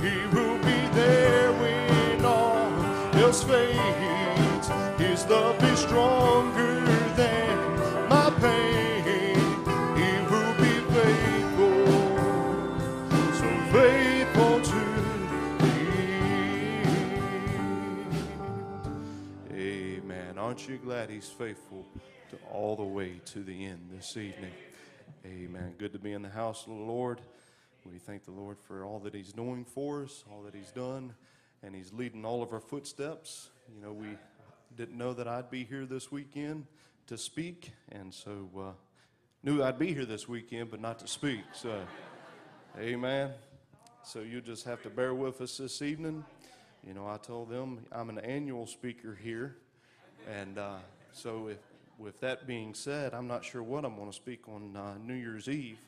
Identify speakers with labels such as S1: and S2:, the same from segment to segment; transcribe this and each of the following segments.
S1: He will be there when all else fades. His love is stronger than my pain. He will be faithful, so faithful to me. Amen. Aren't you glad He's faithful to all the way to the end this evening? Amen. Good to be in the house of the Lord. We thank the Lord for all that He's doing for us, all that He's done, and He's leading all of our footsteps. You know, we didn't know that I'd be here this weekend to speak, and so uh, knew I'd be here this weekend, but not to speak. So, amen. So you just have to bear with us this evening. You know, I told them I'm an annual speaker here, and uh, so if, with that being said, I'm not sure what I'm going to speak on uh, New Year's Eve.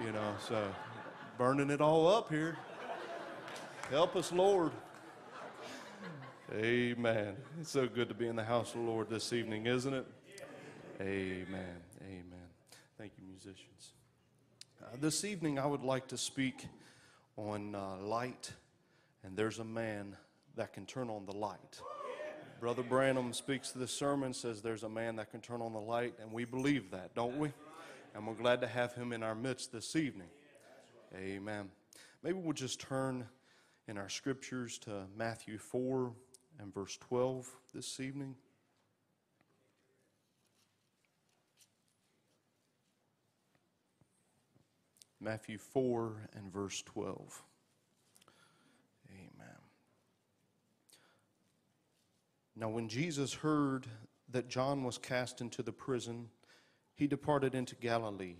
S1: You know, so burning it all up here. Help us, Lord. Amen. It's so good to be in the house of the Lord this evening, isn't it? Amen. Amen. Thank you, musicians. Uh, this evening, I would like to speak on uh, light, and there's a man that can turn on the light. Brother Branham speaks to this sermon, says there's a man that can turn on the light, and we believe that, don't we? And we're glad to have him in our midst this evening. Amen. Maybe we'll just turn in our scriptures to Matthew 4 and verse 12 this evening. Matthew 4 and verse 12. Amen. Now, when Jesus heard that John was cast into the prison, he departed into Galilee.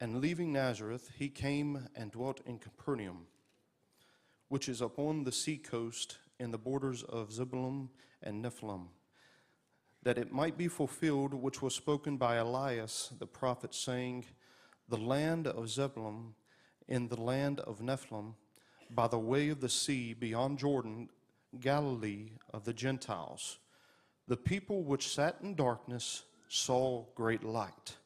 S1: And leaving Nazareth, he came and dwelt in Capernaum, which is upon the sea coast in the borders of Zebulun and Nephthalim, that it might be fulfilled which was spoken by Elias the prophet, saying, The land of Zebulun in the land of Nephthalim, by the way of the sea beyond Jordan, Galilee of the Gentiles. The people which sat in darkness saw great light.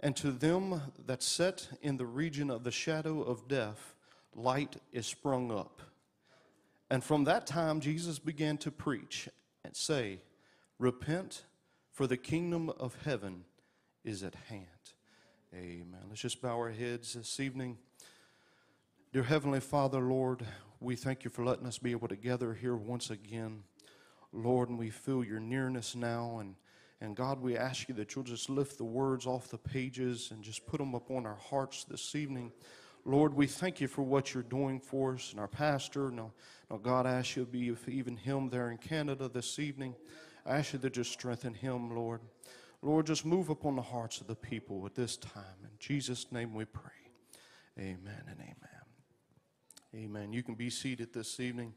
S1: And to them that sit in the region of the shadow of death, light is sprung up. And from that time, Jesus began to preach and say, Repent, for the kingdom of heaven is at hand. Amen. Let's just bow our heads this evening. Dear Heavenly Father, Lord, we thank you for letting us be able to gather here once again. Lord, and we feel your nearness now. And, and God, we ask you that you'll just lift the words off the pages and just put them upon our hearts this evening. Lord, we thank you for what you're doing for us and our pastor. Now, now God, I ask you to be even him there in Canada this evening. I ask you to just strengthen him, Lord. Lord, just move upon the hearts of the people at this time. In Jesus' name we pray. Amen and amen. Amen. You can be seated this evening.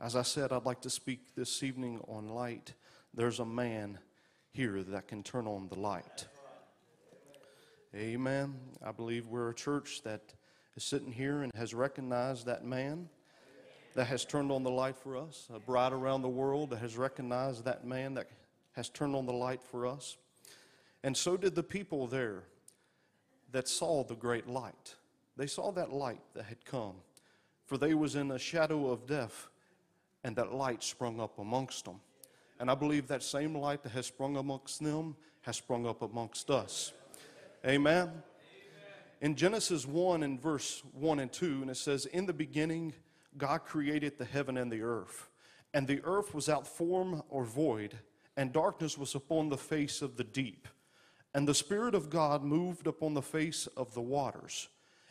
S1: As I said, I'd like to speak this evening on light. There's a man here that can turn on the light. Amen. I believe we're a church that is sitting here and has recognized that man that has turned on the light for us, a bride around the world that has recognized that man that has turned on the light for us. And so did the people there that saw the great light. They saw that light that had come, for they was in a shadow of death, and that light sprung up amongst them. And I believe that same light that has sprung amongst them has sprung up amongst us. Amen. In Genesis 1 and verse 1 and 2, and it says, In the beginning, God created the heaven and the earth. And the earth was out form or void, and darkness was upon the face of the deep. And the Spirit of God moved upon the face of the waters.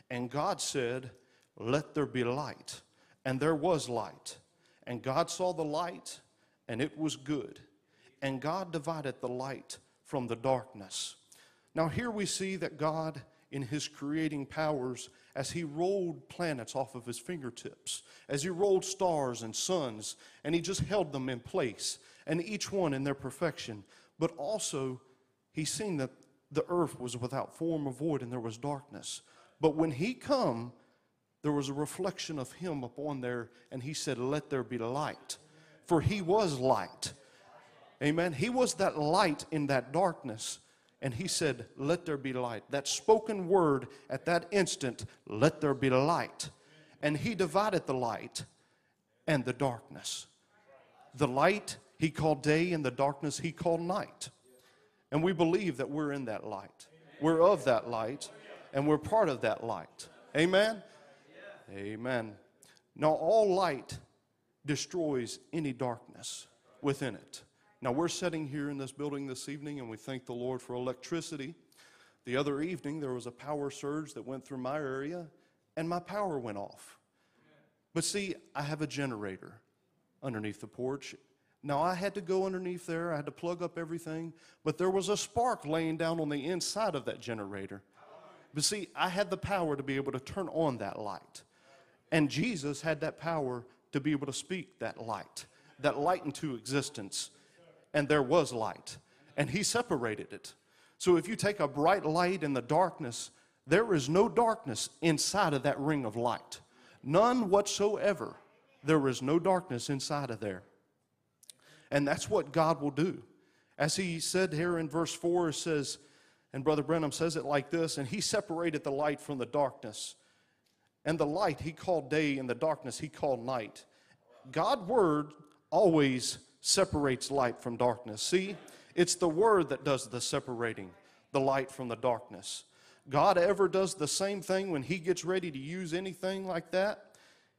S1: And God said, Let there be light. And there was light. And God saw the light, and it was good. And God divided the light from the darkness. Now, here we see that God, in his creating powers, as he rolled planets off of his fingertips, as he rolled stars and suns, and he just held them in place, and each one in their perfection. But also, he seen that the earth was without form or void, and there was darkness. But when he come, there was a reflection of him upon there, and he said, Let there be light. For he was light. Amen. He was that light in that darkness. And he said, Let there be light. That spoken word at that instant, let there be light. And he divided the light and the darkness. The light he called day, and the darkness he called night. And we believe that we're in that light. We're of that light, and we're part of that light. Amen? Amen. Now, all light destroys any darkness within it. Now, we're sitting here in this building this evening, and we thank the Lord for electricity. The other evening, there was a power surge that went through my area, and my power went off. But see, I have a generator underneath the porch. Now, I had to go underneath there, I had to plug up everything, but there was a spark laying down on the inside of that generator. But see, I had the power to be able to turn on that light. And Jesus had that power to be able to speak that light, that light into existence. And there was light. And He separated it. So if you take a bright light in the darkness, there is no darkness inside of that ring of light. None whatsoever. There is no darkness inside of there. And that's what God will do. As he said here in verse 4, it says, and Brother Branham says it like this, and he separated the light from the darkness. And the light he called day, and the darkness he called night. God' word always separates light from darkness. See, it's the word that does the separating, the light from the darkness. God ever does the same thing when he gets ready to use anything like that?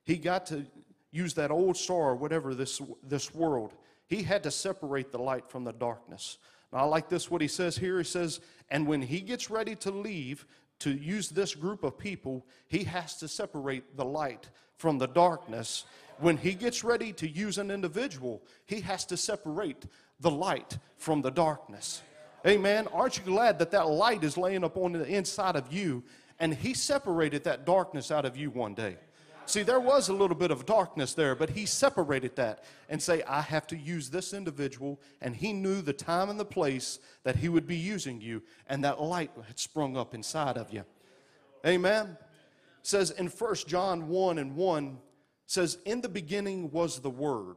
S1: He got to use that old star or whatever this, this world. He had to separate the light from the darkness. Now, I like this what he says here. He says, and when he gets ready to leave to use this group of people, he has to separate the light from the darkness. When he gets ready to use an individual, he has to separate the light from the darkness. Amen. Aren't you glad that that light is laying up on the inside of you and he separated that darkness out of you one day? See, there was a little bit of darkness there, but he separated that and say, I have to use this individual. And he knew the time and the place that he would be using you, and that light had sprung up inside of you. Amen. It says in 1 John 1 and 1 says, In the beginning was the Word,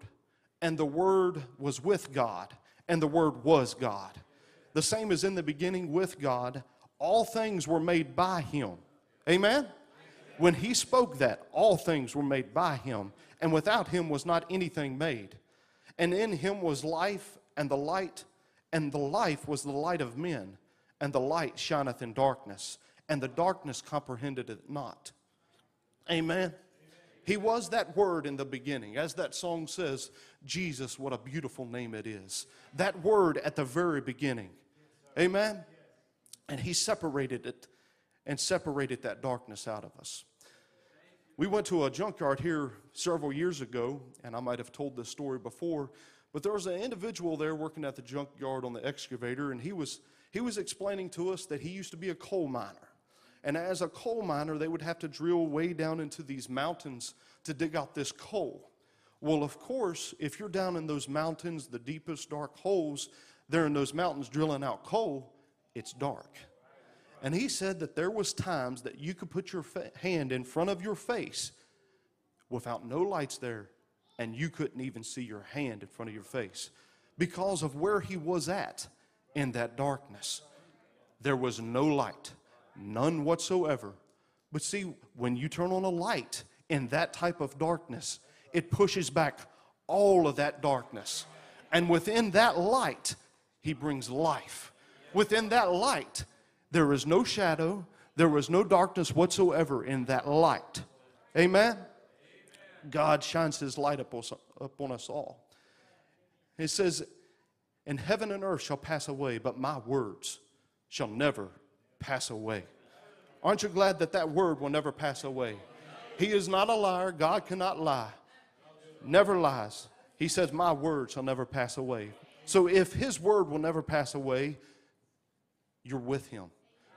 S1: and the Word was with God, and the Word was God. The same as in the beginning with God, all things were made by him. Amen. When he spoke that, all things were made by him, and without him was not anything made. And in him was life, and the light, and the life was the light of men, and the light shineth in darkness, and the darkness comprehended it not. Amen. He was that word in the beginning. As that song says, Jesus, what a beautiful name it is. That word at the very beginning. Amen. And he separated it and separated that darkness out of us. We went to a junkyard here several years ago, and I might have told this story before, but there was an individual there working at the junkyard on the excavator, and he was, he was explaining to us that he used to be a coal miner. And as a coal miner, they would have to drill way down into these mountains to dig out this coal. Well, of course, if you're down in those mountains, the deepest dark holes, there in those mountains drilling out coal, it's dark. And he said that there was times that you could put your fa- hand in front of your face without no lights there and you couldn't even see your hand in front of your face because of where he was at in that darkness. There was no light, none whatsoever. But see, when you turn on a light in that type of darkness, it pushes back all of that darkness. And within that light, he brings life. Within that light, there is no shadow, there was no darkness whatsoever in that light. Amen? God shines his light upon us all. It says, And heaven and earth shall pass away, but my words shall never pass away. Aren't you glad that that word will never pass away? He is not a liar. God cannot lie. Never lies. He says, My word shall never pass away. So if his word will never pass away, you're with him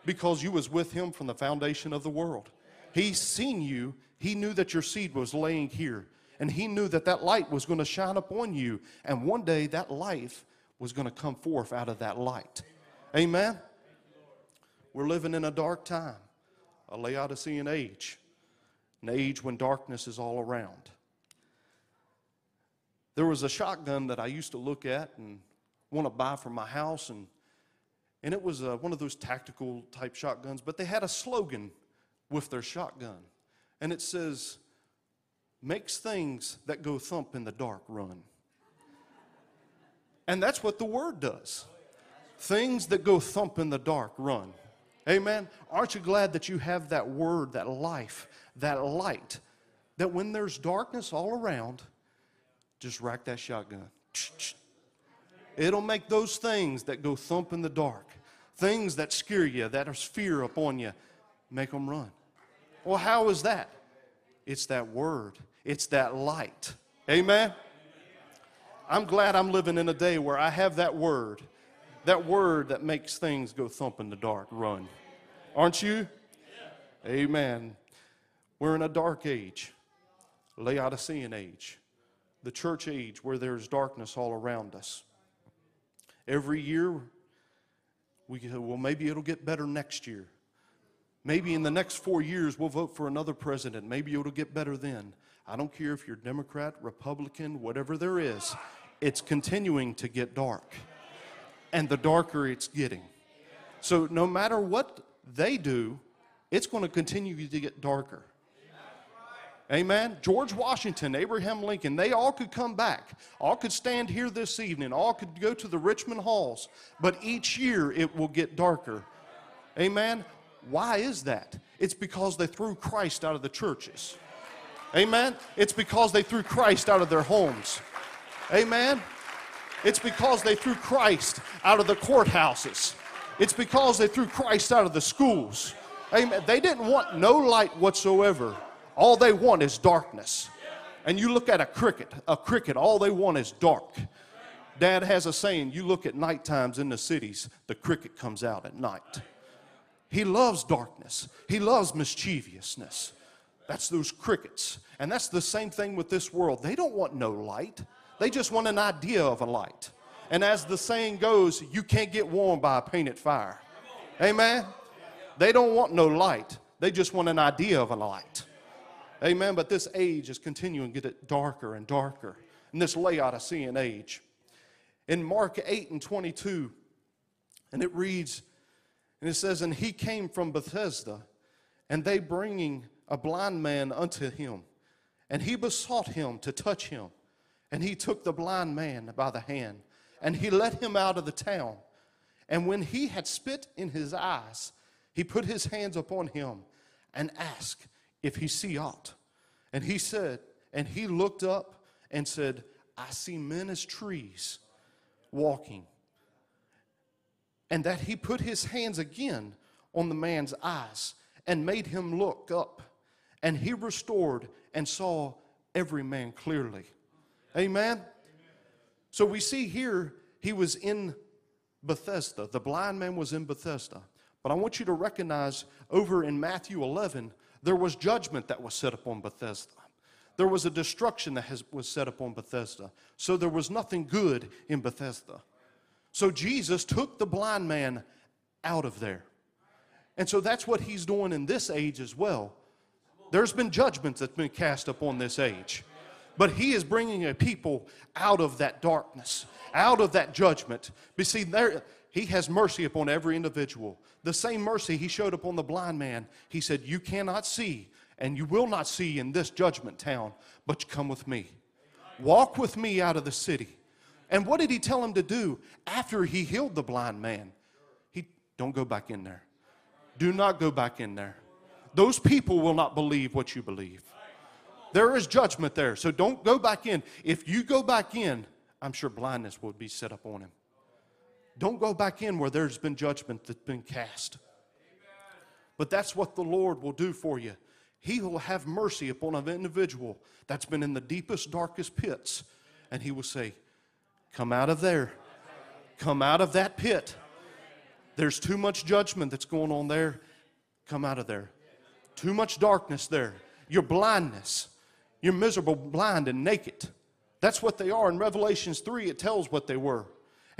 S1: because you was with him from the foundation of the world. He's seen you. He knew that your seed was laying here. And he knew that that light was going to shine upon you. And one day that life was going to come forth out of that light. Amen? We're living in a dark time, a Laodicean age, an age when darkness is all around. There was a shotgun that I used to look at and want to buy for my house, and and it was uh, one of those tactical type shotguns, but they had a slogan with their shotgun. And it says, makes things that go thump in the dark run. And that's what the word does. Things that go thump in the dark run. Amen. Aren't you glad that you have that word, that life, that light, that when there's darkness all around, just rack that shotgun. It'll make those things that go thump in the dark, things that scare you, that are fear upon you, make them run. Well, how is that? It's that word, it's that light. Amen. I'm glad I'm living in a day where I have that word, that word that makes things go thump in the dark, run. Aren't you? Amen. We're in a dark age, Laodicean age, the church age where there's darkness all around us. Every year, we go, well, maybe it'll get better next year. Maybe in the next four years, we'll vote for another president. Maybe it'll get better then. I don't care if you're Democrat, Republican, whatever there is it's continuing to get dark. And the darker it's getting. So no matter what they do, it's going to continue to get darker. Amen. George Washington, Abraham Lincoln, they all could come back. All could stand here this evening. All could go to the Richmond halls. But each year it will get darker. Amen. Why is that? It's because they threw Christ out of the churches. Amen. It's because they threw Christ out of their homes. Amen. It's because they threw Christ out of the courthouses. It's because they threw Christ out of the schools. Amen. They didn't want no light whatsoever. All they want is darkness. And you look at a cricket, a cricket, all they want is dark. Dad has a saying you look at night times in the cities, the cricket comes out at night. He loves darkness, he loves mischievousness. That's those crickets. And that's the same thing with this world. They don't want no light. They just want an idea of a light. And as the saying goes, you can't get warm by a painted fire. Amen? They don't want no light. They just want an idea of a light. Amen. But this age is continuing to get darker and darker. In this Laodicean age. In Mark 8 and 22, and it reads, and it says, And he came from Bethsaida, and they bringing a blind man unto him. And he besought him to touch him. And he took the blind man by the hand, and he led him out of the town. And when he had spit in his eyes, he put his hands upon him and asked if he see aught. And he said, and he looked up and said, I see men as trees walking. And that he put his hands again on the man's eyes and made him look up. And he restored and saw every man clearly. Amen? So we see here he was in Bethsaida. The blind man was in Bethsaida. But I want you to recognize over in Matthew 11, there was judgment that was set upon Bethsaida. There was a destruction that has, was set upon Bethsaida. So there was nothing good in Bethsaida. So Jesus took the blind man out of there. And so that's what he's doing in this age as well. There's been judgments that's been cast upon this age. But he is bringing a people out of that darkness, out of that judgment. But see, there, he has mercy upon every individual. The same mercy he showed upon the blind man. He said, You cannot see, and you will not see in this judgment town, but you come with me. Walk with me out of the city. And what did he tell him to do after he healed the blind man? He don't go back in there. Do not go back in there. Those people will not believe what you believe. There is judgment there. So don't go back in. If you go back in, I'm sure blindness will be set up on him. Don't go back in where there's been judgment that's been cast. But that's what the Lord will do for you. He will have mercy upon an individual that's been in the deepest, darkest pits, and He will say, Come out of there. Come out of that pit. There's too much judgment that's going on there. Come out of there. Too much darkness there. Your blindness. You're miserable, blind, and naked. That's what they are. In Revelations 3, it tells what they were.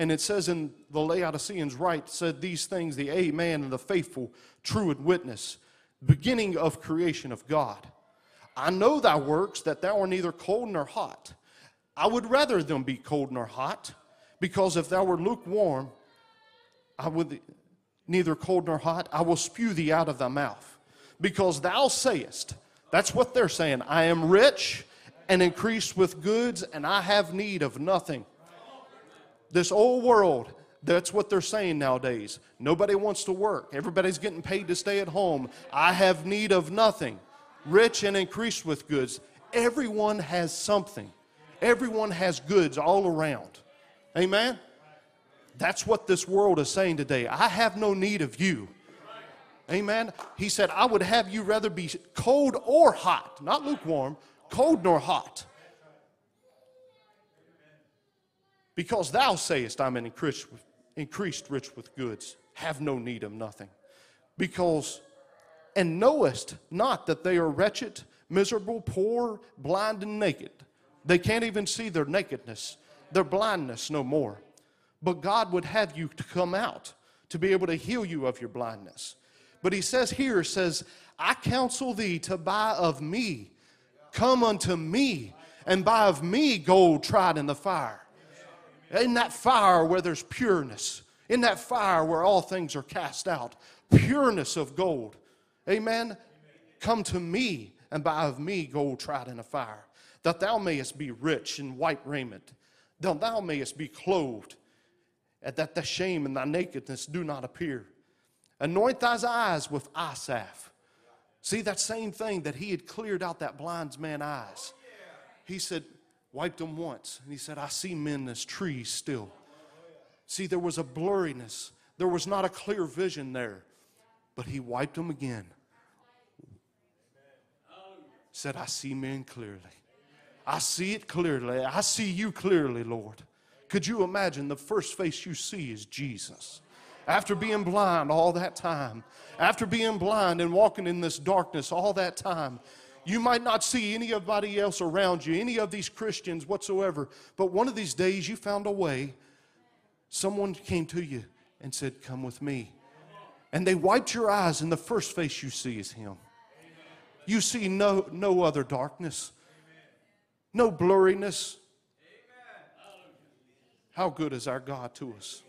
S1: And it says in the Laodiceans, right, said these things, the Amen and the faithful, true and witness, beginning of creation of God. I know thy works, that thou art neither cold nor hot. I would rather them be cold nor hot, because if thou were lukewarm, I would neither cold nor hot, I will spew thee out of thy mouth. Because thou sayest, that's what they're saying. I am rich and increased with goods, and I have need of nothing. This old world, that's what they're saying nowadays. Nobody wants to work. Everybody's getting paid to stay at home. I have need of nothing. Rich and increased with goods. Everyone has something. Everyone has goods all around. Amen? That's what this world is saying today. I have no need of you. Amen. He said, I would have you rather be cold or hot, not lukewarm, cold nor hot. Because thou sayest, I'm increased, increased rich with goods, have no need of nothing. Because, and knowest not that they are wretched, miserable, poor, blind, and naked. They can't even see their nakedness, their blindness no more. But God would have you to come out to be able to heal you of your blindness. But he says here, says, I counsel thee to buy of me. Come unto me and buy of me gold tried in the fire. In that fire where there's pureness, in that fire where all things are cast out, pureness of gold. Amen. Come to me and buy of me gold tried in the fire, that thou mayest be rich in white raiment, that thou mayest be clothed, and that the shame and thy nakedness do not appear. Anoint thy eyes with salve. See, that same thing that he had cleared out that blind man's eyes. He said, wiped them once. And he said, I see men as trees still. See, there was a blurriness, there was not a clear vision there. But he wiped them again. Said, I see men clearly. I see it clearly. I see you clearly, Lord. Could you imagine the first face you see is Jesus? after being blind all that time, after being blind and walking in this darkness all that time, you might not see anybody else around you, any of these Christians whatsoever, but one of these days you found a way. Someone came to you and said, Come with me. And they wiped your eyes, and the first face you see is Him. You see no, no other darkness, no blurriness. How good is our God to us?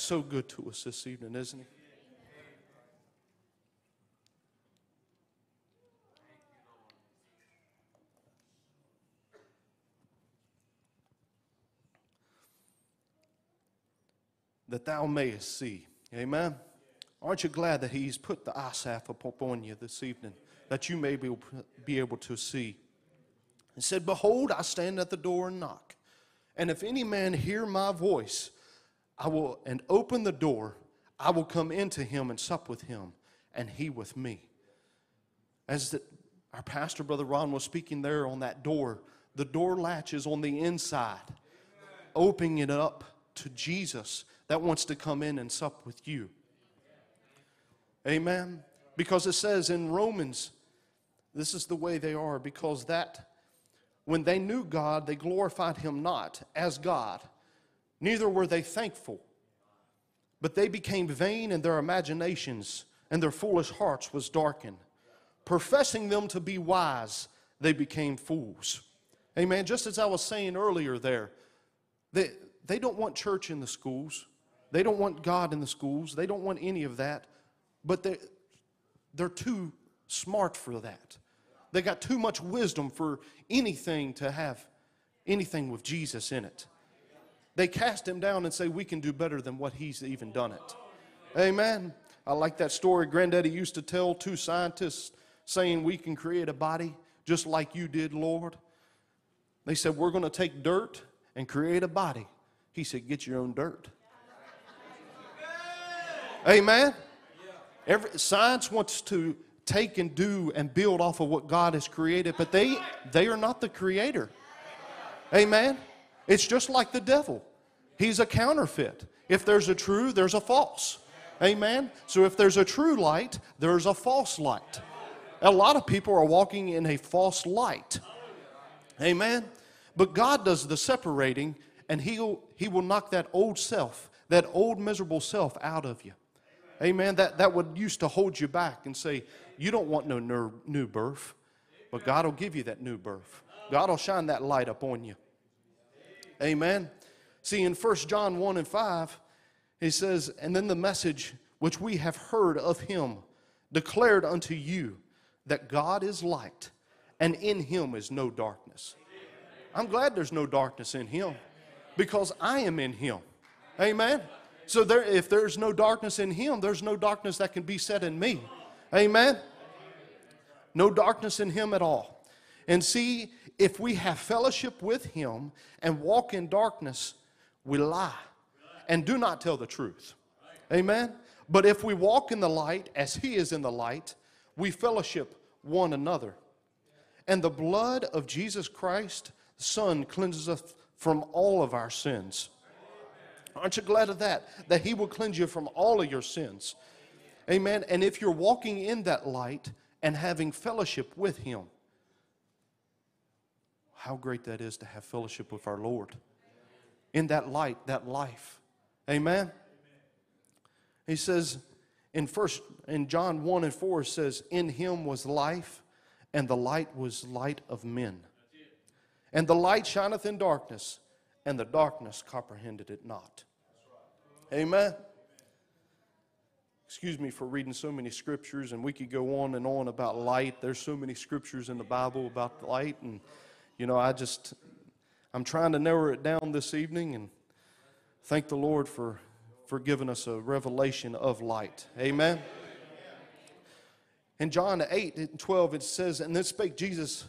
S1: so good to us this evening, isn't he? That thou mayest see. Amen. Aren't you glad that he's put the salve upon you this evening, that you may be, be able to see? He said, Behold, I stand at the door and knock. And if any man hear my voice I will, and open the door, I will come into him and sup with him, and he with me. As the, our pastor, Brother Ron, was speaking there on that door, the door latch is on the inside, opening it up to Jesus that wants to come in and sup with you. Amen. Because it says in Romans, this is the way they are, because that when they knew God, they glorified him not as God neither were they thankful. But they became vain in their imaginations, and their foolish hearts was darkened. Professing them to be wise, they became fools. Amen. Just as I was saying earlier there, they, they don't want church in the schools. They don't want God in the schools. They don't want any of that. But they, they're too smart for that. They got too much wisdom for anything to have anything with Jesus in it. They cast him down and say, We can do better than what he's even done it. Amen. I like that story Granddaddy used to tell two scientists saying, We can create a body just like you did, Lord. They said, We're going to take dirt and create a body. He said, Get your own dirt. Amen. Every, science wants to take and do and build off of what God has created, but they, they are not the creator. Amen. It's just like the devil. He's a counterfeit. If there's a true, there's a false. Amen? So if there's a true light, there's a false light. A lot of people are walking in a false light. Amen? But God does the separating, and He'll, He will knock that old self, that old miserable self out of you. Amen? That, that would used to hold you back and say, You don't want no new birth. But God will give you that new birth. God will shine that light upon you. Amen. See, in 1 John 1 and 5, he says, And then the message which we have heard of him declared unto you that God is light, and in him is no darkness. I'm glad there's no darkness in him because I am in him. Amen. So there, if there's no darkness in him, there's no darkness that can be set in me. Amen. No darkness in him at all. And see, if we have fellowship with him and walk in darkness, we lie and do not tell the truth. Amen. But if we walk in the light as he is in the light, we fellowship one another. And the blood of Jesus Christ, the Son, cleanses us from all of our sins. Aren't you glad of that? That He will cleanse you from all of your sins. Amen. And if you're walking in that light and having fellowship with Him, how great that is to have fellowship with our Lord. In that light, that life. Amen. He says in first in John 1 and 4 says, In him was life, and the light was light of men. And the light shineth in darkness, and the darkness comprehended it not. Amen. Excuse me for reading so many scriptures, and we could go on and on about light. There's so many scriptures in the Bible about light, and you know, I just, I'm trying to narrow it down this evening, and thank the Lord for, for giving us a revelation of light. Amen. In John 8 and 12, it says, And then spake Jesus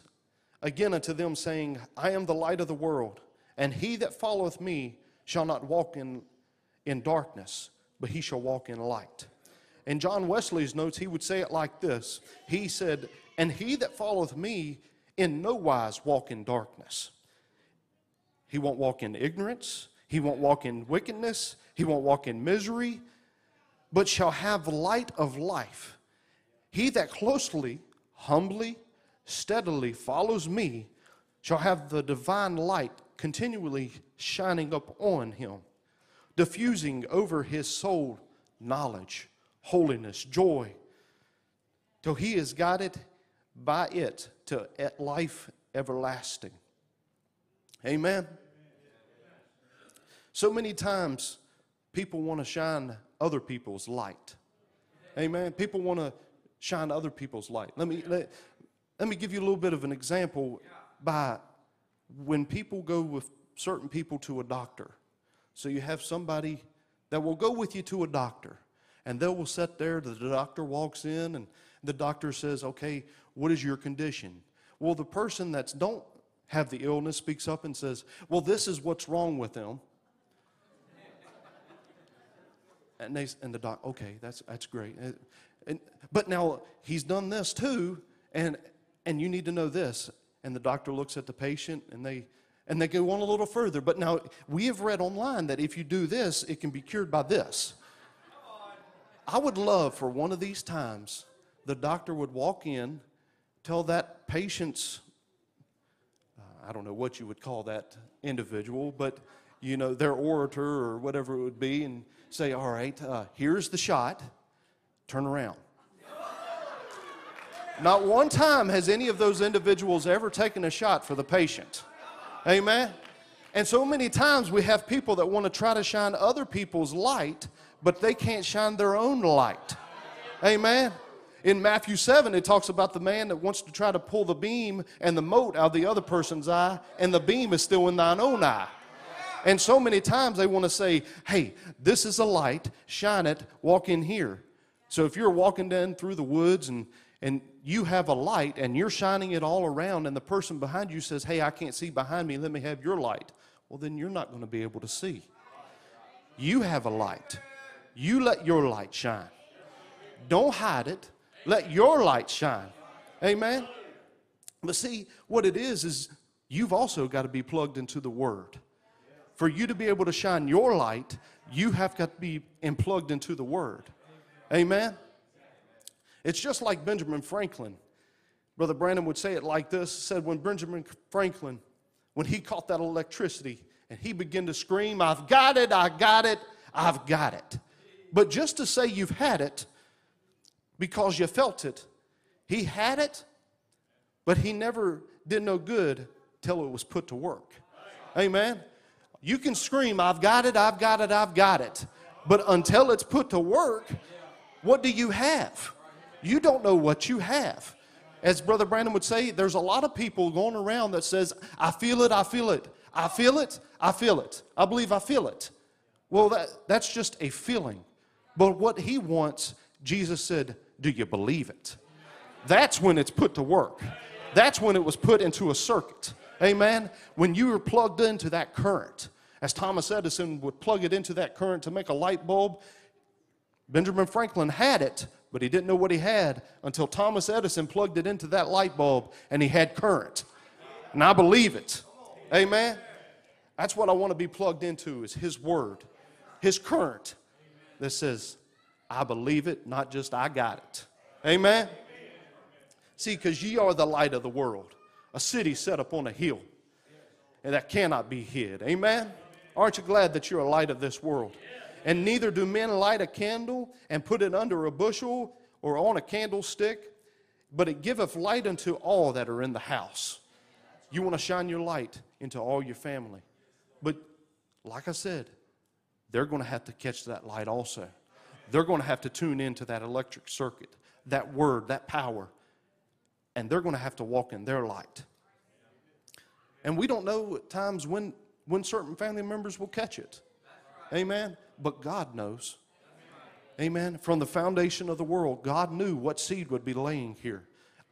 S1: again unto them, saying, I am the light of the world, and he that followeth me shall not walk in, in darkness, but he shall walk in light. In John Wesley's notes, he would say it like this He said, And he that followeth me in no wise walk in darkness. He won't walk in ignorance, he won't walk in wickedness, he won't walk in misery, but shall have light of life. He that closely, humbly, steadily follows me shall have the divine light continually shining up on him, diffusing over his soul knowledge, holiness, joy, till he is guided by it to life everlasting. Amen. So many times people want to shine other people's light. Amen. People want to shine other people's light. Let me let, let me give you a little bit of an example by when people go with certain people to a doctor. So you have somebody that will go with you to a doctor, and they will sit there. The doctor walks in, and the doctor says, "Okay, what is your condition?" Well, the person that's don't have the illness speaks up and says, "Well, this is what's wrong with them." and they and the doc, okay, that's that's great. And, but now he's done this too, and and you need to know this. And the doctor looks at the patient and they and they go on a little further. But now we have read online that if you do this, it can be cured by this. I would love for one of these times the doctor would walk in, tell that patient's, uh, I don't know what you would call that individual, but you know, their orator or whatever it would be, and say, All right, uh, here's the shot, turn around. Not one time has any of those individuals ever taken a shot for the patient. Amen. And so many times we have people that want to try to shine other people's light, but they can't shine their own light. Amen. In Matthew 7, it talks about the man that wants to try to pull the beam and the mote out of the other person's eye, and the beam is still in thine own eye. And so many times they want to say, hey, this is a light, shine it, walk in here. So if you're walking down through the woods and and you have a light and you're shining it all around, and the person behind you says, Hey, I can't see behind me, let me have your light. Well, then you're not going to be able to see. You have a light. You let your light shine. Don't hide it. Let your light shine. Amen. But see, what it is, is you've also got to be plugged into the Word. For you to be able to shine your light, you have got to be plugged into the Word. Amen. It's just like Benjamin Franklin. Brother Branham would say it like this said, when Benjamin Franklin, when he caught that electricity and he began to scream, I've got it, I got it, I've got it. But just to say you've had it because you felt it, he had it, but he never did no good till it was put to work. Amen. You can scream, I've got it, I've got it, I've got it. But until it's put to work, what do you have? You don't know what you have. As Brother Branham would say, there's a lot of people going around that says, I feel it, I feel it, I feel it, I feel it. I believe I feel it. Well, that, that's just a feeling. But what he wants, Jesus said, Do you believe it? That's when it's put to work. That's when it was put into a circuit. Amen. When you were plugged into that current, as Thomas Edison would plug it into that current to make a light bulb, Benjamin Franklin had it, but he didn't know what he had until Thomas Edison plugged it into that light bulb and he had current. And I believe it. Amen. That's what I want to be plugged into is his word, his current that says, I believe it, not just I got it. Amen. See, because ye are the light of the world, a city set up on a hill, and that cannot be hid. Amen? Aren't you glad that you're a light of this world? And neither do men light a candle and put it under a bushel or on a candlestick, but it giveth light unto all that are in the house. You want to shine your light into all your family. But like I said, they're going to have to catch that light also. They're going to have to tune into that electric circuit, that word, that power and they're going to have to walk in their light. And we don't know at times when, when certain family members will catch it. Amen. But God knows. Amen. From the foundation of the world, God knew what seed would be laying here.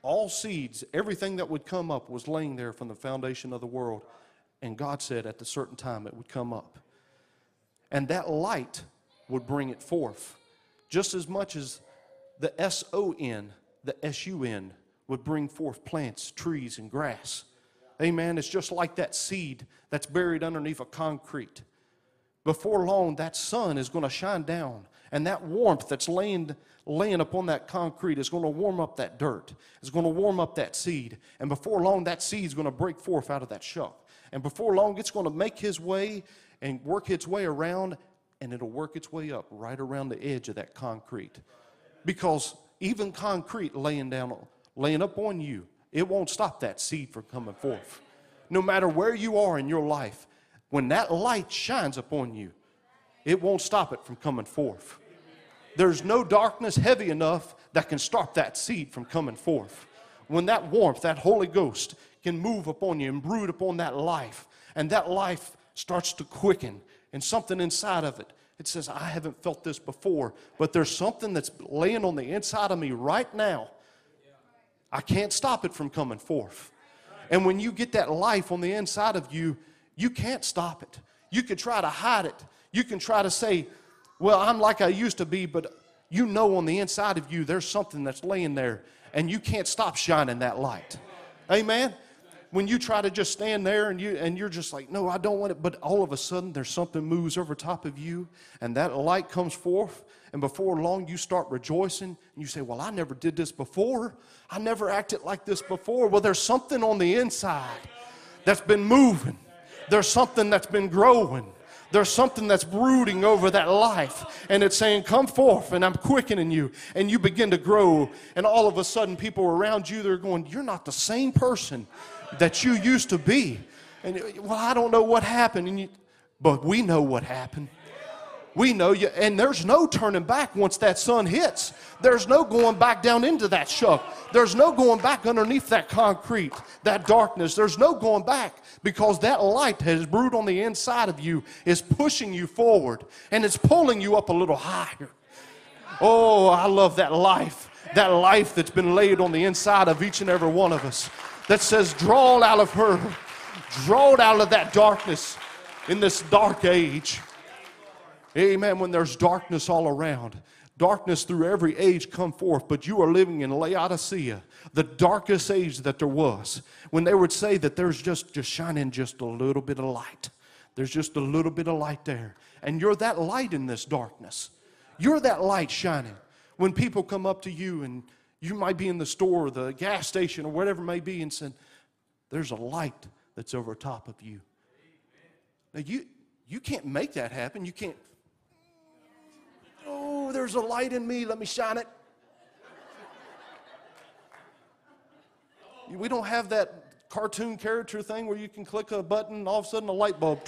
S1: All seeds, everything that would come up was laying there from the foundation of the world. And God said at a certain time it would come up. And that light would bring it forth. Just as much as the S O N, the S U N would bring forth plants, trees, and grass. Amen. It's just like that seed that's buried underneath a concrete. Before long, that sun is going to shine down, and that warmth that's laying, laying upon that concrete is going to warm up that dirt. It's going to warm up that seed. And before long, that seed is going to break forth out of that shuck. And before long, it's going to make his way and work its way around, and it'll work its way up right around the edge of that concrete. Because even concrete laying down laying up on you, it won't stop that seed from coming forth. No matter where you are in your life, when that light shines upon you, it won't stop it from coming forth. There's no darkness heavy enough that can stop that seed from coming forth. When that warmth, that Holy Ghost, can move upon you and brood upon that life, and that life starts to quicken, and something inside of it, it says, I haven't felt this before, but there's something that's laying on the inside of me right now I can't stop it from coming forth. And when you get that life on the inside of you, you can't stop it. You can try to hide it. You can try to say, well, I'm like I used to be, but you know on the inside of you there's something that's laying there, and you can't stop shining that light. Amen? When you try to just stand there and, you, and you're just like, no, I don't want it, but all of a sudden there's something moves over top of you, and that light comes forth, and before long you start rejoicing, and you say, well, I never did this before. I never acted like this before. Well, there's something on the inside that's been moving, there's something that's been growing. There's something that's brooding over that life, and it's saying, Come forth, and I'm quickening you. And you begin to grow, and all of a sudden, people around you, they're going, You're not the same person that you used to be. And, well, I don't know what happened. You, but we know what happened. We know you, and there's no turning back once that sun hits. There's no going back down into that shuck. There's no going back underneath that concrete, that darkness. There's no going back because that light that has brewed on the inside of you is pushing you forward and it's pulling you up a little higher. Oh, I love that life, that life that's been laid on the inside of each and every one of us that says, Draw out of her, draw out of that darkness in this dark age. Amen. When there's darkness all around, darkness through every age come forth, but you are living in Laodicea, the darkest age that there was. When they would say that there's just, just shining just a little bit of light. There's just a little bit of light there. And you're that light in this darkness. You're that light shining. When people come up to you and you might be in the store or the gas station or whatever it may be and said, There's a light that's over top of you. Now you you can't make that happen. You can't Oh, there's a light in me, let me shine it. We don't have that cartoon character thing where you can click a button and all of a sudden a light bulb.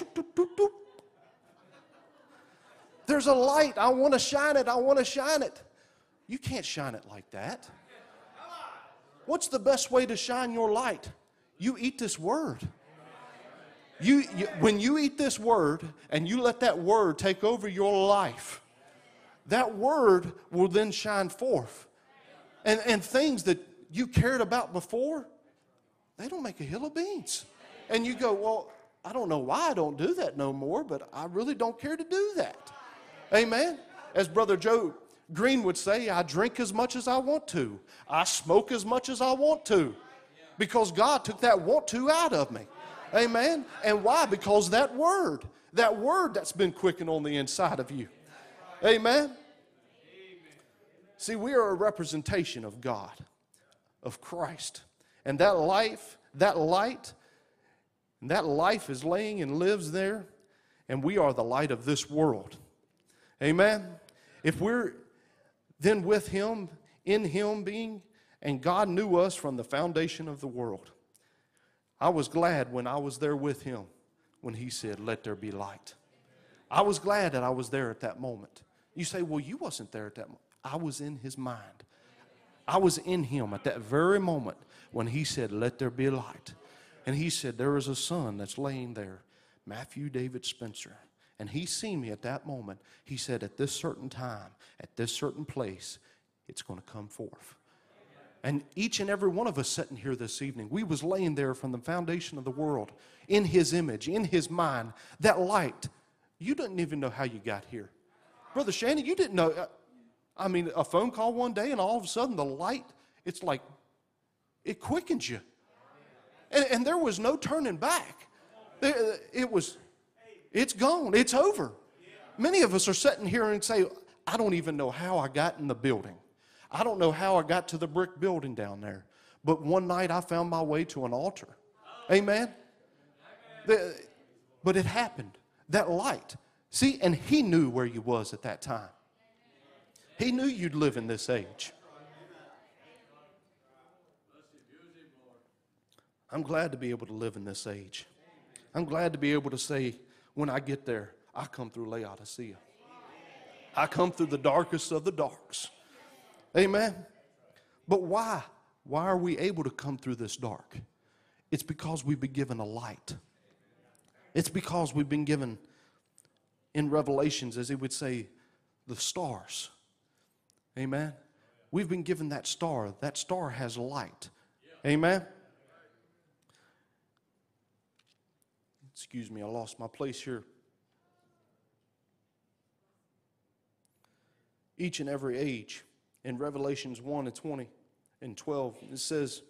S1: There's a light. I want to shine it. I want to shine it. You can't shine it like that. What's the best way to shine your light? You eat this word. You, you, when you eat this word and you let that word take over your life, that word will then shine forth. And, and things that you cared about before, they don't make a hill of beans. And you go, well, I don't know why I don't do that no more, but I really don't care to do that. Amen. As Brother Joe Green would say, I drink as much as I want to. I smoke as much as I want to. Because God took that want to out of me. Amen. And why? Because that word, that word that's been quickened on the inside of you. Amen. See, we are a representation of God, of Christ. And that life, that light, that life is laying and lives there, and we are the light of this world. Amen. If we're then with Him, in Him being, and God knew us from the foundation of the world. I was glad when I was there with Him when He said, Let there be light. I was glad that I was there at that moment. You say, Well, you wasn't there at that moment. I was in His mind. I was in Him at that very moment when He said, Let there be light. And He said, There is a son that's laying there, Matthew David Spencer. And he seen me at that moment. He said, At this certain time, at this certain place, it's going to come forth. And each and every one of us sitting here this evening, we was laying there from the foundation of the world in his image, in his mind. That light, you didn't even know how you got here. Brother Shannon, you didn't know. Uh, I mean, a phone call one day, and all of a sudden the light, it's like, it quickens you. And, and there was no turning back. It was it's gone. It's over. Many of us are sitting here and say, I don't even know how I got in the building. I don't know how I got to the brick building down there. But one night I found my way to an altar. Amen? The, but it happened. That light. See, and he knew where you was at that time. He knew you'd live in this age. I'm glad to be able to live in this age. I'm glad to be able to say, when I get there, I come through Laodicea. I come through the darkest of the darks. Amen. But why? Why are we able to come through this dark? It's because we've been given a light. It's because we've been given, in Revelations, as he would say, the stars. Amen. We've been given that star. That star has light. Amen. Excuse me, I lost my place here. Each and every age. In Revelations 1 and 20 and 12, it says,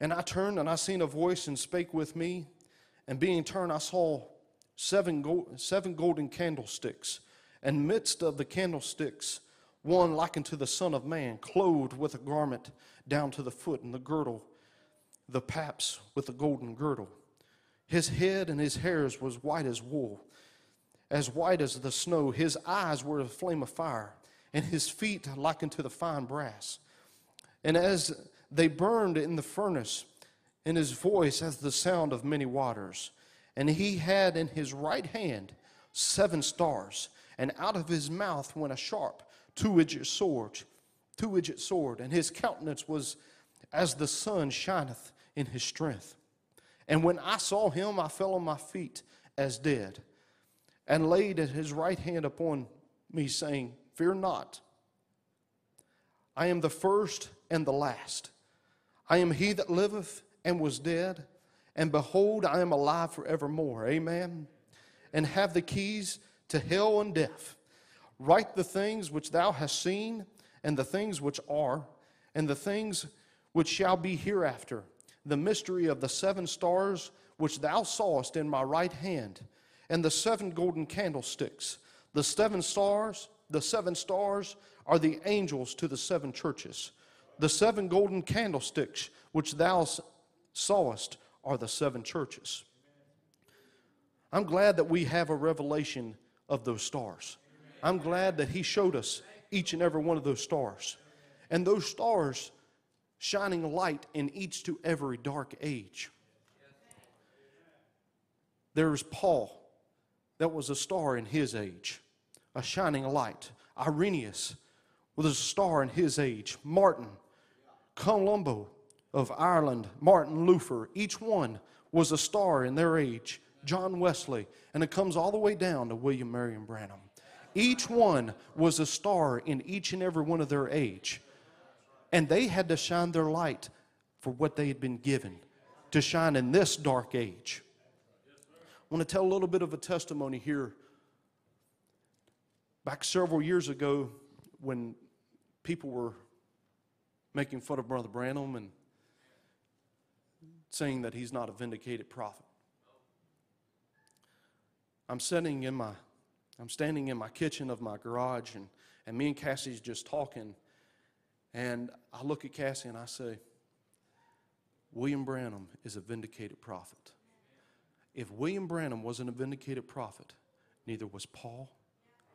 S1: And I turned and I seen a voice and spake with me, and being turned, I saw seven, seven golden candlesticks, and midst of the candlesticks, one like unto the Son of Man, clothed with a garment down to the foot, and the girdle, the paps with a golden girdle. His head and his hairs was white as wool, as white as the snow. His eyes were a flame of fire, and his feet like unto the fine brass. And as they burned in the furnace, and his voice as the sound of many waters. And he had in his right hand seven stars, and out of his mouth went a sharp two-edged sword, two-edged sword, and his countenance was as the sun shineth in his strength. And when I saw him, I fell on my feet as dead, and laid his right hand upon me, saying, Fear not. I am the first and the last. I am he that liveth and was dead, and behold, I am alive forevermore. Amen. And have the keys to hell and death. Write the things which thou hast seen, and the things which are, and the things which shall be hereafter the mystery of the seven stars which thou sawest in my right hand, and the seven golden candlesticks. The seven stars, the seven stars are the angels to the seven churches. The seven golden candlesticks which thou sawest are the seven churches. I'm glad that we have a revelation of those stars. I'm glad that he showed us each and every one of those stars. And those stars shining light in each to every dark age. There's Paul, that was a star in his age, a shining light. Irenaeus was a star in his age. Martin, Columba of Ireland, Martin Luther, each one was a star in their age. John Wesley, and it comes all the way down to William Marion Branham. Each one was a star in each and every one of their age. And they had to shine their light for what they had been given to shine in this dark age. I want to tell a little bit of a testimony here. Back several years ago, when people were making fun of Brother Branham and saying that he's not a vindicated prophet. I'm sitting in my, I'm standing in my kitchen of my garage, and, and me and Cassie's just talking. And I look at Cassie and I say, William Branham is a vindicated prophet. If William Branham wasn't a vindicated prophet, neither was Paul,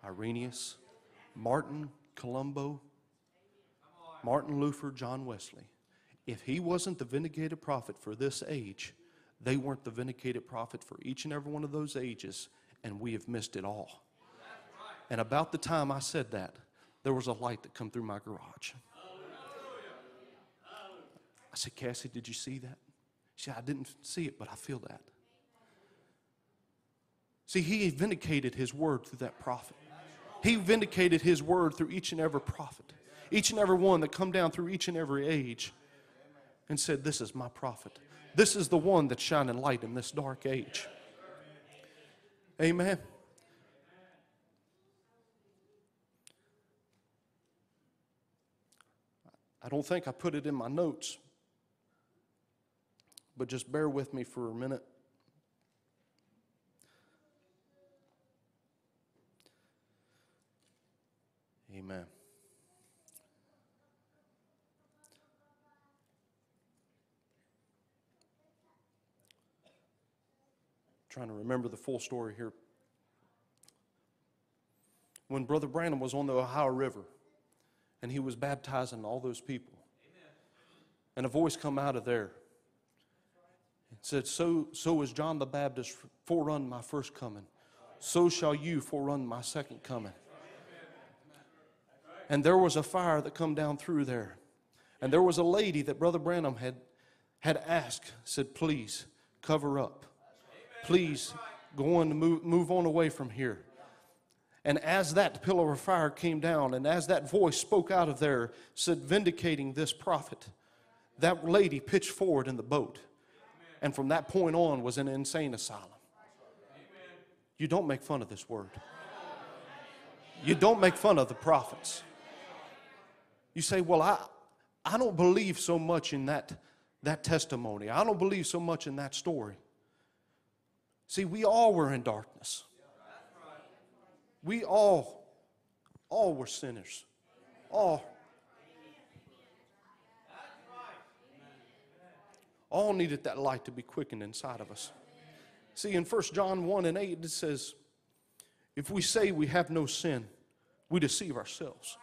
S1: Irenaeus, Martin, Columba, Martin Luther, John Wesley. If he wasn't the vindicated prophet for this age, they weren't the vindicated prophet for each and every one of those ages, and we have missed it all. And about the time I said that, there was a light that come through my garage. I said, Cassie, did you see that? She said, I didn't see it, but I feel that. See, he vindicated his word through that prophet. He vindicated his word through each and every prophet, each and every one that come down through each and every age and said, This is my prophet. This is the one that's shining light in this dark age. Amen. I don't think I put it in my notes, but just bear with me for a minute. Amen. Trying to remember the full story here. When Brother Branham was on the Ohio River and he was baptizing all those people, and a voice come out of there said, So, so is John the Baptist forerun my first coming, so shall you forerun my second coming. And there was a fire that come down through there. And there was a lady that Brother Branham had, had asked, said, please cover up. Please go on to move, move on away from here. And as that pillar of fire came down, and as that voice spoke out of there, said, vindicating this prophet, that lady pitched forward in the boat. And from that point on was an insane asylum. You don't make fun of this word. You don't make fun of the prophets. You say, Well, I, I don't believe so much in that, that testimony. I don't believe so much in that story. See, we all were in darkness. We all, all were sinners. All. All needed that light to be quickened inside of us. See, in 1 John 1 and 8, it says, If we say we have no sin, we deceive ourselves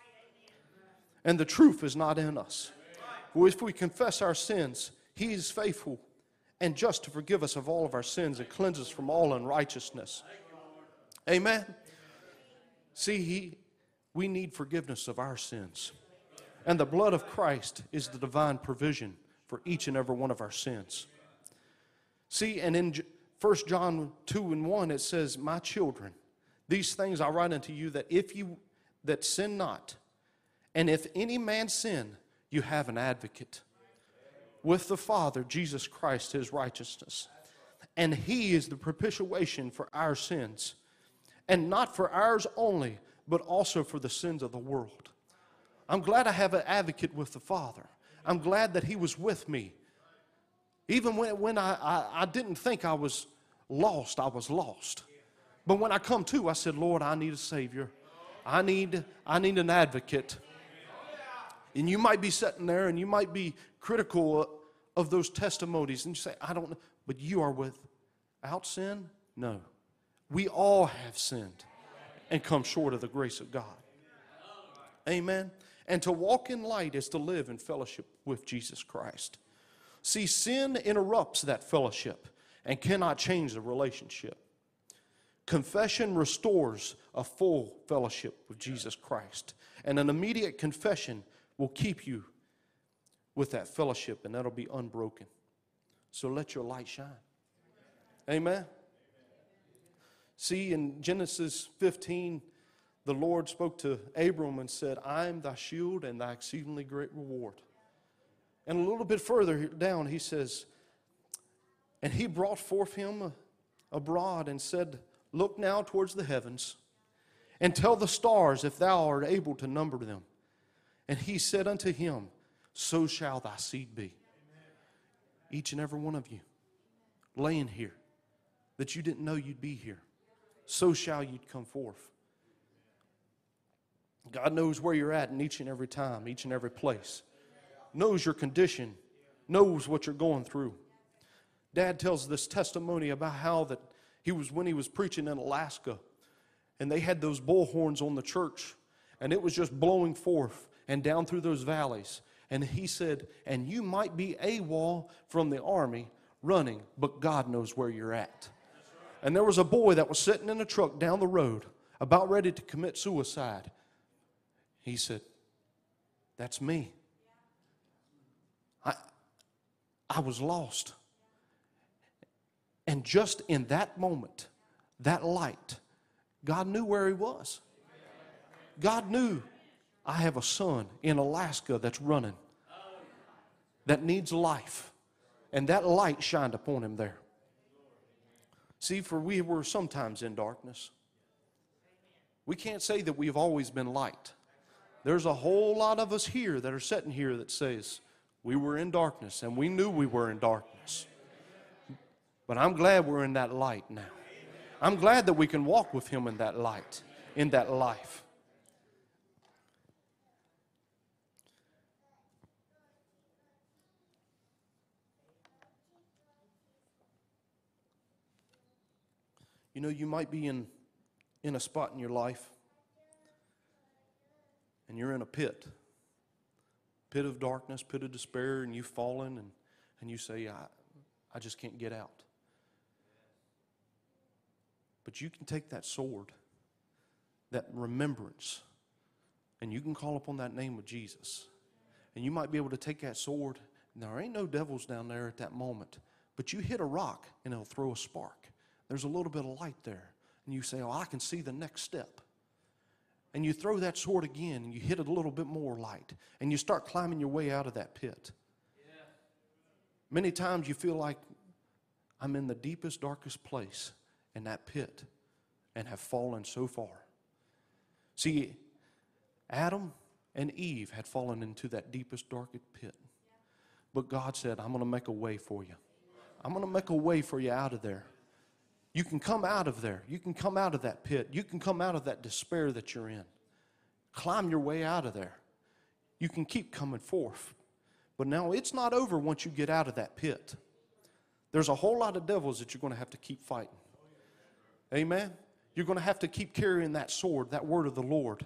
S1: and the truth is not in us. For if we confess our sins, He is faithful and just to forgive us of all of our sins and cleanse us from all unrighteousness. Amen. See, he, we need forgiveness of our sins. And the blood of Christ is the divine provision for each and every one of our sins. See, and in 1 John 2 and 1, it says, My children, these things I write unto you that if you that sin not, and if any man sin, you have an advocate with the Father, Jesus Christ, his righteousness. And he is the propitiation for our sins, and not for ours only, but also for the sins of the world. I'm glad I have an advocate with the Father. I'm glad that he was with me. Even when, when I, I, I didn't think I was lost, I was lost. But when I come to, I said, Lord, I need a Savior. I need, I need an advocate. And you might be sitting there and you might be critical of those testimonies and you say, I don't know, but you are without sin? No. We all have sinned and come short of the grace of God. Amen. And to walk in light is to live in fellowship with Jesus Christ. See, sin interrupts that fellowship and cannot change the relationship. Confession restores a full fellowship with Jesus Christ. And an immediate confession will keep you with that fellowship, and that'll be unbroken. So let your light shine. Amen. See, in Genesis 15, the Lord spoke to Abram and said, I am thy shield and thy exceedingly great reward. And a little bit further down, he says, And he brought forth him abroad and said, Look now towards the heavens and tell the stars if thou art able to number them. And he said unto him, So shall thy seed be. Each and every one of you laying here that you didn't know you'd be here, so shall you come forth. God knows where you're at in each and every time, each and every place, knows your condition, knows what you're going through. Dad tells this testimony about how that he was when he was preaching in Alaska, and they had those bullhorns on the church, and it was just blowing forth and down through those valleys. And he said, And you might be AWOL from the army running, but God knows where you're at. And there was a boy that was sitting in a truck down the road about ready to commit suicide. He said, That's me. I, I was lost. And just in that moment, that light, God knew where he was. God knew I have a son in Alaska that's running, that needs life. And that light shined upon him there. See, for we were sometimes in darkness. We can't say that we've always been light. There's a whole lot of us here that are sitting here that says we were in darkness and we knew we were in darkness. But I'm glad we're in that light now. I'm glad that we can walk with Him in that light, in that life. You know, you might be in, in a spot in your life and you're in a pit pit of darkness, pit of despair, and you've fallen and, and you say, I, I just can't get out. But you can take that sword, that remembrance, and you can call upon that name of Jesus. And you might be able to take that sword, and there ain't no devils down there at that moment, but you hit a rock and it'll throw a spark. There's a little bit of light there. And you say, Oh, I can see the next step. And you throw that sword again and you hit it a little bit more light. And you start climbing your way out of that pit. Many times you feel like I'm in the deepest, darkest place in that pit and have fallen so far. See, Adam and Eve had fallen into that deepest, darkest pit. But God said, I'm going to make a way for you. I'm going to make a way for you out of there. You can come out of there. You can come out of that pit. You can come out of that despair that you're in. Climb your way out of there. You can keep coming forth. But now it's not over once you get out of that pit. There's a whole lot of devils that you're going to have to keep fighting. Amen? You're going to have to keep carrying that sword, that word of the Lord,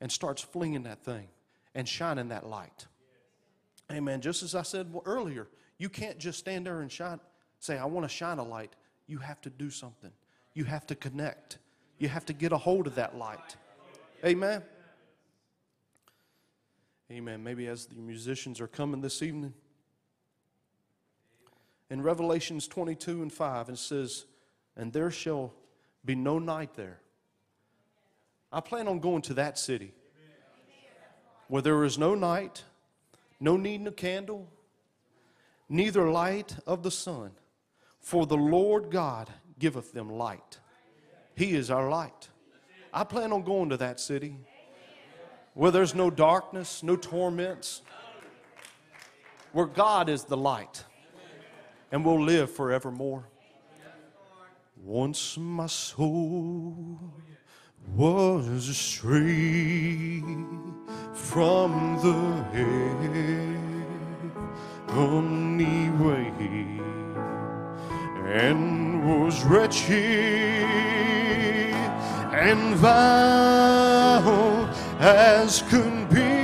S1: and starts flinging that thing and shining that light. Amen. Just as I said earlier, you can't just stand there and shine, say, I want to shine a light. You have to do something. You have to connect. You have to get a hold of that light. Amen. Amen. Maybe as the musicians are coming this evening. In Revelations 22 and 5, it says, and there shall be no night there. I plan on going to that city where there is no night, no need of candle, neither light of the sun, for the Lord God giveth them light. He is our light. I plan on going to that city where there's no darkness, no torments, where God is the light, and we'll live forevermore. Once my soul was astray from the heavenly way and was wretched and vile as could be.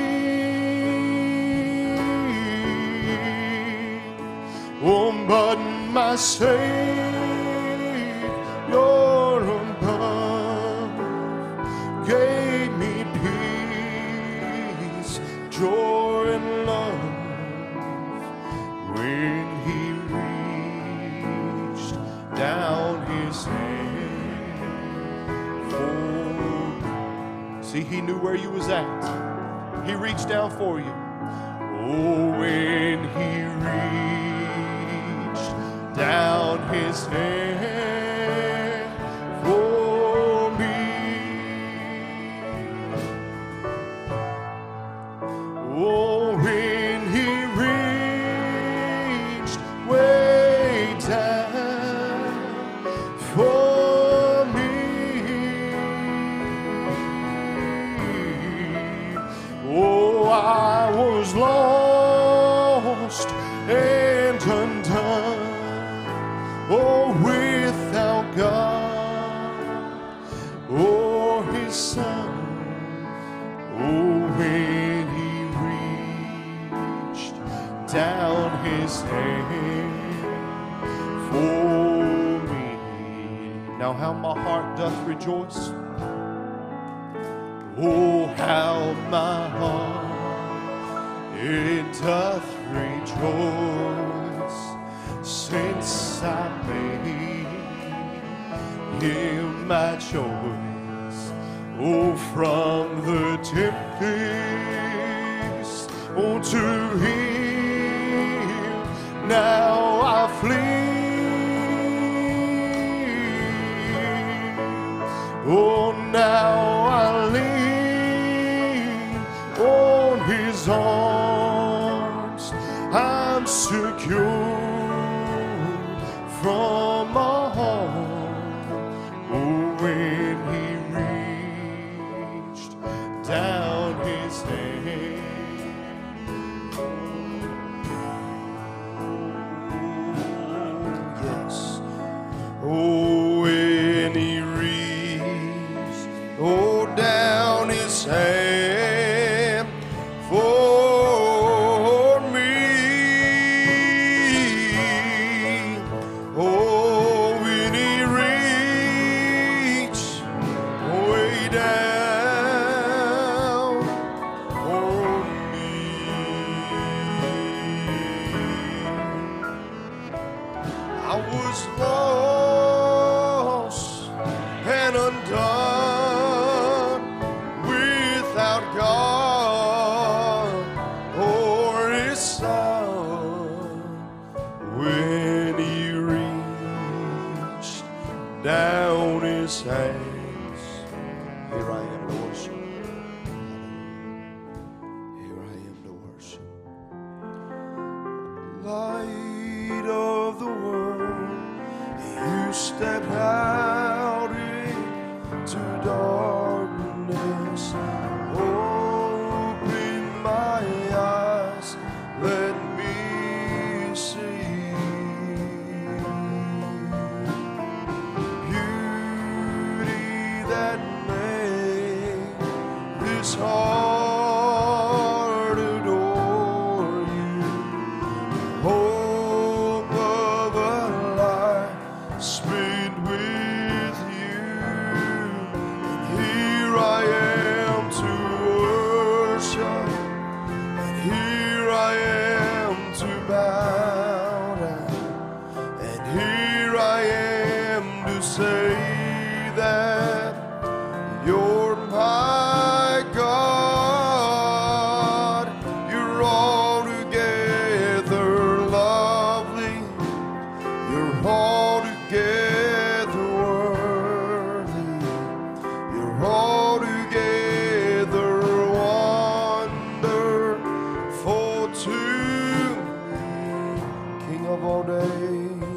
S1: Oh, but my Savior
S2: He knew where you was at. He reached down for you. Oh, when He reached down His hand. rejoice. I was lost. of all day.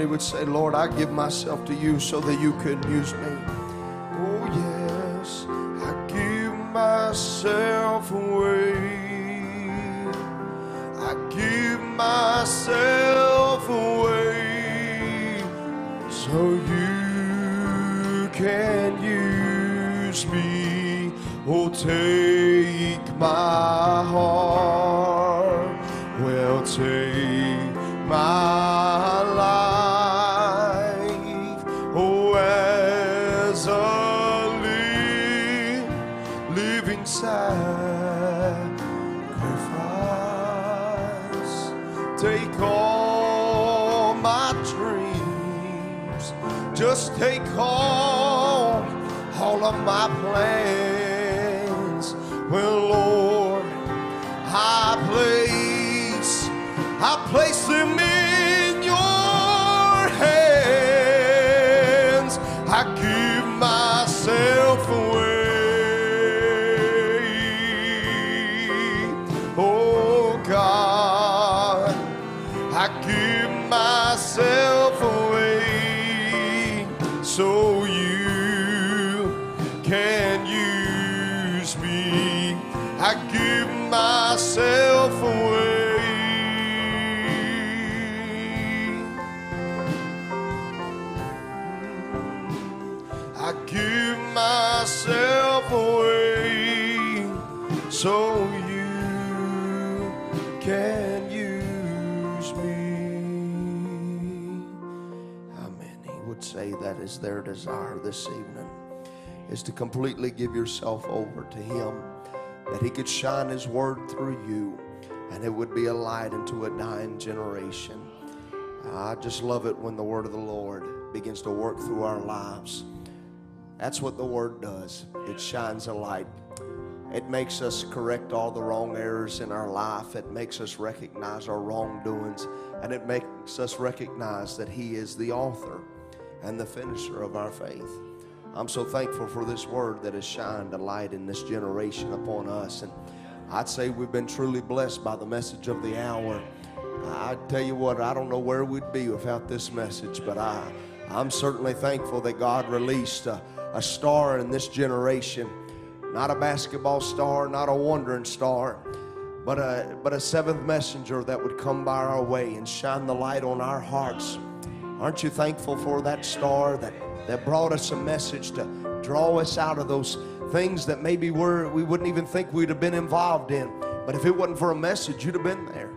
S2: Many would say, Lord, I give myself to you so that you can use me? Oh, yes, I give myself away. I give myself away so you can use me. Oh, take my heart. Of my plans. Well, Lord, I place, I place them desire this evening? Is to completely give yourself over to Him, that He could shine His word through you, and it would be a light into a dying generation. I just love it when the word of the Lord begins to work through our lives. That's what the word does. It shines a light. It makes us correct all the wrong errors in our life. It makes us recognize our wrongdoings. And it makes us recognize that He is the author and the finisher of our faith. I'm so thankful for this word that has shined a light in this generation upon us. And I'd say we've been truly blessed by the message of the hour. I tell you what, I don't know where we'd be without this message, but I, I'm certainly thankful that God released a, a star in this generation. Not a basketball star, not a wandering star, but a, but a seventh messenger that would come by our way and shine the light on our hearts. Aren't you thankful for that star that, that brought us a message to draw us out of those things that maybe we're, we wouldn't even think we'd have been involved in? But if it wasn't for a message, you'd have been there.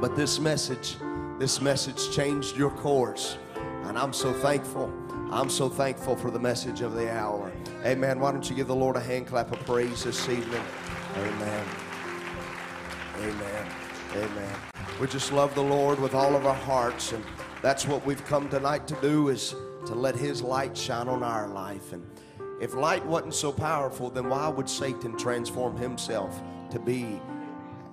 S2: But this message, this message changed your course. And I'm so thankful. I'm so thankful for the message of the hour. Amen. Why don't you give the Lord a hand clap of praise this evening? Amen. Amen. Amen. We just love the Lord with all of our hearts, and that's what we've come tonight to do is to let His light shine on our life. And if light wasn't so powerful, then why would Satan transform himself to be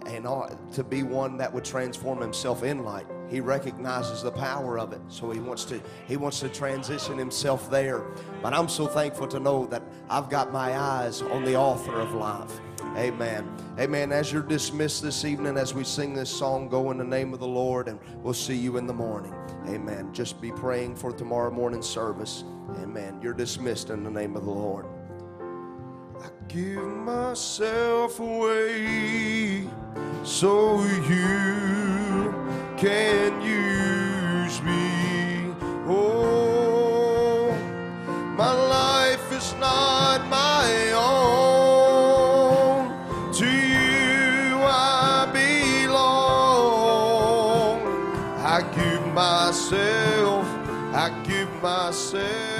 S2: and uh, to be one that would transform himself in light? He recognizes the power of it, so he wants to he wants to transition himself there. But I'm so thankful to know that I've got my eyes on the author of life. Amen. Amen. As you're dismissed this evening, as we sing this song, go in the name of the Lord, and we'll see you in the morning. Amen. Just be praying for tomorrow morning service. Amen. You're dismissed in the name of the Lord. I give myself away so you can use me. Oh, my life is not my myself, I give myself.